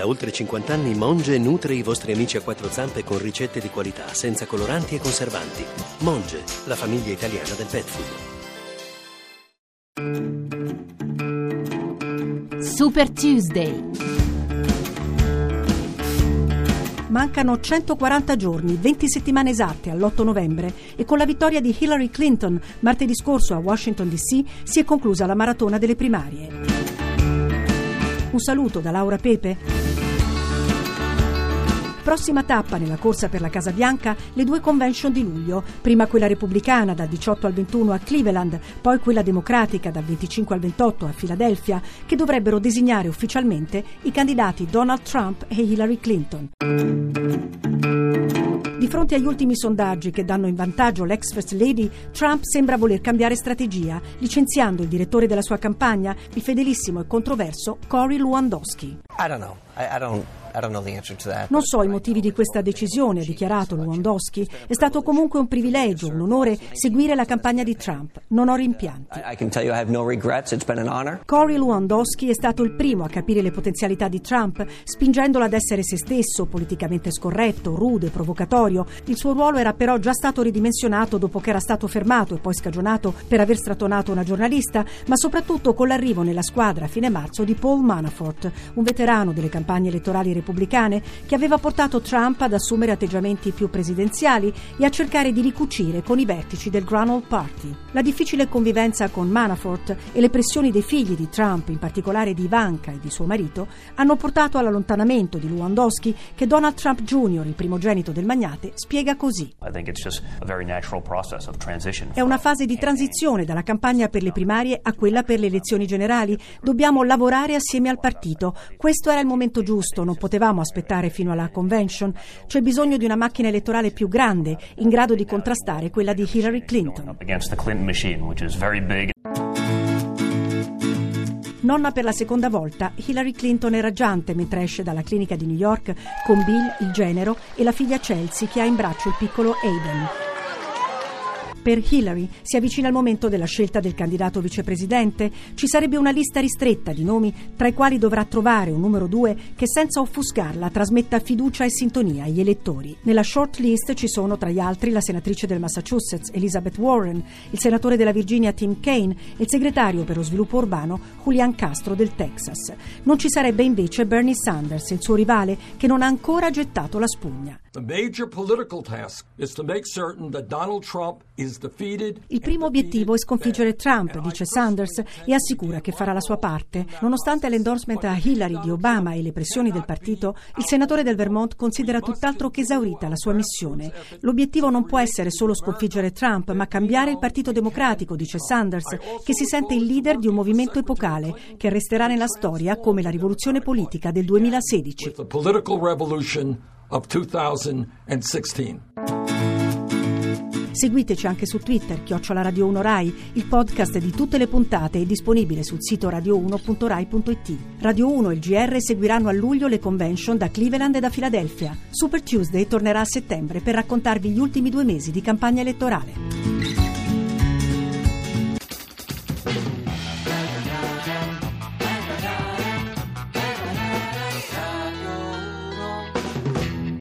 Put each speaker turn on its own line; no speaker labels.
Da oltre 50 anni Monge nutre i vostri amici a quattro zampe con ricette di qualità, senza coloranti e conservanti. Monge, la famiglia italiana del pet
food. Super Tuesday.
Mancano 140 giorni, 20 settimane esatte all'8 novembre e con la vittoria di Hillary Clinton martedì scorso a Washington DC si è conclusa la maratona delle primarie. Un saluto da Laura Pepe. Prossima tappa nella corsa per la Casa Bianca le due convention di luglio, prima quella repubblicana dal 18 al 21 a Cleveland, poi quella democratica dal 25 al 28 a Filadelfia, che dovrebbero designare ufficialmente i candidati Donald Trump e Hillary Clinton. Di fronte agli ultimi sondaggi che danno in vantaggio l'ex First Lady, Trump sembra voler cambiare strategia, licenziando il direttore della sua campagna, il fedelissimo e controverso Cory Lewandowski.
I don't know. I, I don't
non so i motivi di questa decisione, ha dichiarato Lewandowski. È stato comunque un privilegio, un onore seguire la campagna di Trump. Non ho rimpianti. Cory Lewandowski è stato il primo a capire le potenzialità di Trump, spingendolo ad essere se stesso, politicamente scorretto, rude, provocatorio. Il suo ruolo era però già stato ridimensionato dopo che era stato fermato e poi scagionato per aver strattonato una giornalista, ma soprattutto con l'arrivo nella squadra a fine marzo di Paul Manafort, un veterano delle campagne elettorali repubblicane che aveva portato Trump ad assumere atteggiamenti più presidenziali e a cercare di ricucire con i vertici del Grand Old Party. La difficile convivenza con Manafort e le pressioni dei figli di Trump, in particolare di Ivanka e di suo marito, hanno portato all'allontanamento di Lewandowski che Donald Trump Jr., il primogenito del magnate, spiega così. È una fase di transizione dalla campagna per le primarie a quella per le elezioni generali. Dobbiamo lavorare assieme al partito. Questo era il momento giusto, non potevamo aspettare fino alla convention. C'è bisogno di una macchina elettorale più grande, in grado di contrastare quella di Hillary Clinton. Nonna per la seconda volta, Hillary Clinton è raggiante mentre esce dalla clinica di New York con Bill, il genero, e la figlia Chelsea che ha in braccio il piccolo Aiden. Per Hillary si avvicina il momento della scelta del candidato vicepresidente. Ci sarebbe una lista ristretta di nomi tra i quali dovrà trovare un numero due che senza offuscarla trasmetta fiducia e sintonia agli elettori. Nella short list ci sono tra gli altri la senatrice del Massachusetts Elizabeth Warren, il senatore della Virginia Tim Kaine e il segretario per lo sviluppo urbano Julian Castro del Texas. Non ci sarebbe invece Bernie Sanders, il suo rivale, che non ha ancora gettato la spugna. The major political task is to make certain that Donald Trump il primo obiettivo è sconfiggere Trump, dice Sanders, e assicura che farà la sua parte. Nonostante l'endorsement a Hillary di Obama e le pressioni del partito, il senatore del Vermont considera tutt'altro che esaurita la sua missione. L'obiettivo non può essere solo sconfiggere Trump, ma cambiare il Partito Democratico, dice Sanders, che si sente il leader di un movimento epocale che resterà nella storia come la rivoluzione politica del 2016. Seguiteci anche su Twitter, chiocciola Radio 1 Rai. Il podcast di tutte le puntate è disponibile sul sito radio1.rai.it. Radio 1 e il GR seguiranno a luglio le convention da Cleveland e da Filadelfia. Super Tuesday tornerà a settembre per raccontarvi gli ultimi due mesi di campagna elettorale.